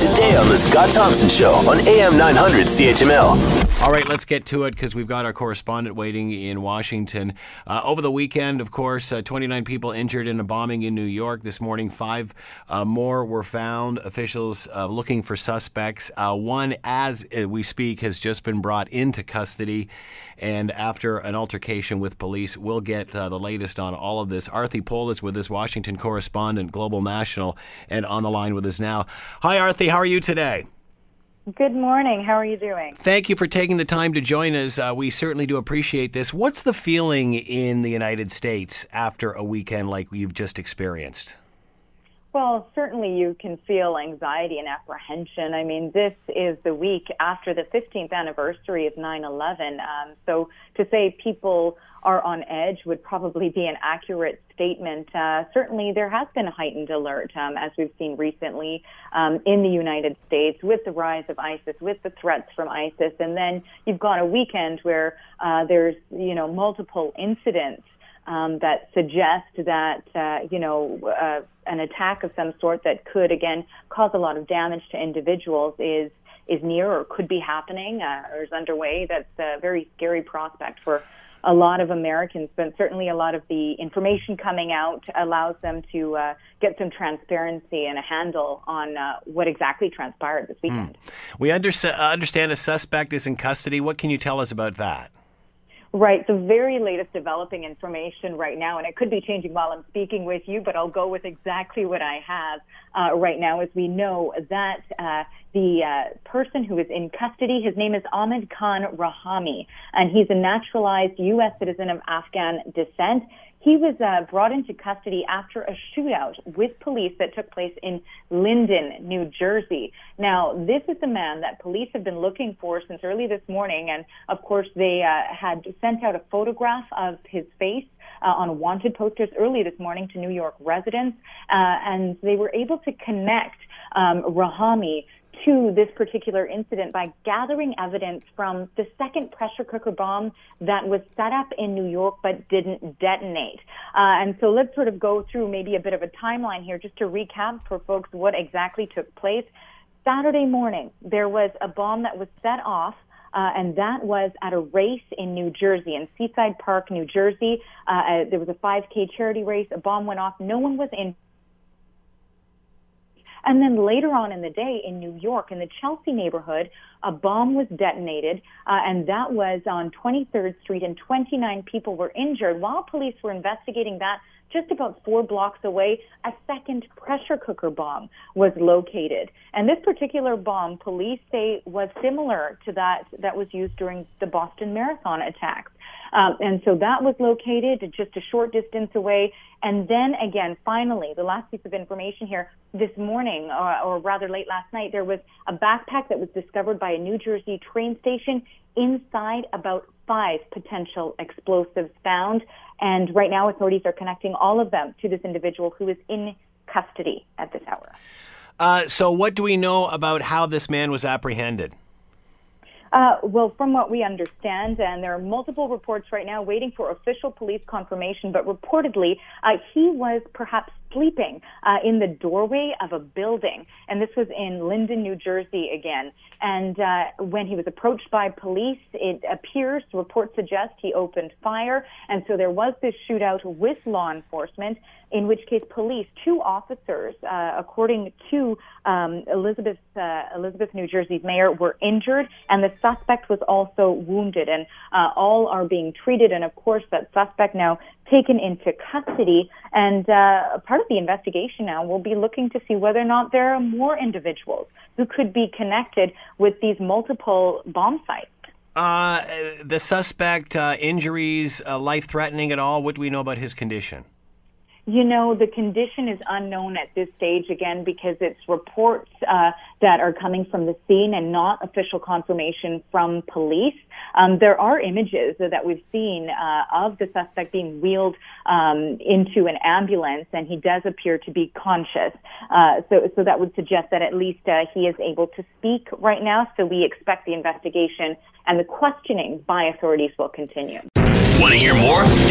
Today on The Scott Thompson Show on AM 900 CHML. All right, let's get to it because we've got our correspondent waiting in Washington. Uh, over the weekend, of course, uh, 29 people injured in a bombing in New York. This morning, five uh, more were found. Officials uh, looking for suspects. Uh, one, as uh, we speak, has just been brought into custody. And after an altercation with police, we'll get the latest on all of this. Aarti Pole is with us, Washington correspondent, Global National, and on the line with us now. Hi, Aarti. How are you today? Good morning. How are you doing? Thank you for taking the time to join us. Uh, we certainly do appreciate this. What's the feeling in the United States after a weekend like you've just experienced? Well, certainly you can feel anxiety and apprehension. I mean, this is the week after the 15th anniversary of 9 11. Um, so to say people are on edge would probably be an accurate statement. Uh, certainly, there has been a heightened alert, um, as we've seen recently um, in the United States with the rise of ISIS, with the threats from ISIS. And then you've got a weekend where uh, there's, you know, multiple incidents um, that suggest that uh, you know uh, an attack of some sort that could again cause a lot of damage to individuals is is near or could be happening uh, or is underway. That's a very scary prospect for a lot of Americans, but certainly a lot of the information coming out allows them to uh, get some transparency and a handle on uh, what exactly transpired this hmm. weekend. Mm. We under- understand a suspect is in custody. What can you tell us about that? Right. The very latest developing information right now, and it could be changing while I'm speaking with you, but I'll go with exactly what I have uh, right now. As we know that uh, the uh, person who is in custody, his name is Ahmad Khan Rahami, and he's a naturalized U.S. citizen of Afghan descent. He was uh, brought into custody after a shootout with police that took place in Linden, New Jersey. Now, this is the man that police have been looking for since early this morning, and of course, they uh, had sent out a photograph of his face uh, on wanted posters early this morning to New York residents, uh, and they were able to connect um, Rahami to this particular incident by gathering evidence from the second pressure cooker bomb that was set up in New York but didn't detonate. Uh, and so let's sort of go through maybe a bit of a timeline here just to recap for folks what exactly took place. Saturday morning, there was a bomb that was set off uh, and that was at a race in New Jersey, in Seaside Park, New Jersey. Uh, uh there was a 5K charity race. A bomb went off. No one was in and then later on in the day in New York, in the Chelsea neighborhood, a bomb was detonated, uh, and that was on 23rd Street, and 29 people were injured. While police were investigating that, just about four blocks away, a second pressure cooker bomb was located. And this particular bomb, police say, was similar to that that was used during the Boston Marathon attacks. Um, and so that was located just a short distance away. And then again, finally, the last piece of information here this morning, or, or rather late last night, there was a backpack that was discovered by a New Jersey train station. Inside, about five potential explosives found. And right now, authorities are connecting all of them to this individual who is in custody at this hour. Uh, so, what do we know about how this man was apprehended? Uh, well, from what we understand, and there are multiple reports right now waiting for official police confirmation, but reportedly, uh, he was perhaps sleeping uh, in the doorway of a building. And this was in Linden, New Jersey again. And uh, when he was approached by police, it appears, reports suggest he opened fire. And so there was this shootout with law enforcement in which case police, two officers, uh, according to um, Elizabeth, uh, Elizabeth, New Jersey's mayor, were injured, and the suspect was also wounded, and uh, all are being treated. And of course, that suspect now taken into custody. And uh, part of the investigation now will be looking to see whether or not there are more individuals who could be connected with these multiple bomb sites. Uh, the suspect, uh, injuries, uh, life threatening at all? What do we know about his condition? You know, the condition is unknown at this stage again because it's reports uh, that are coming from the scene and not official confirmation from police. Um, there are images that we've seen uh, of the suspect being wheeled um, into an ambulance, and he does appear to be conscious. Uh, so, so that would suggest that at least uh, he is able to speak right now. So we expect the investigation and the questioning by authorities will continue. Want to hear more?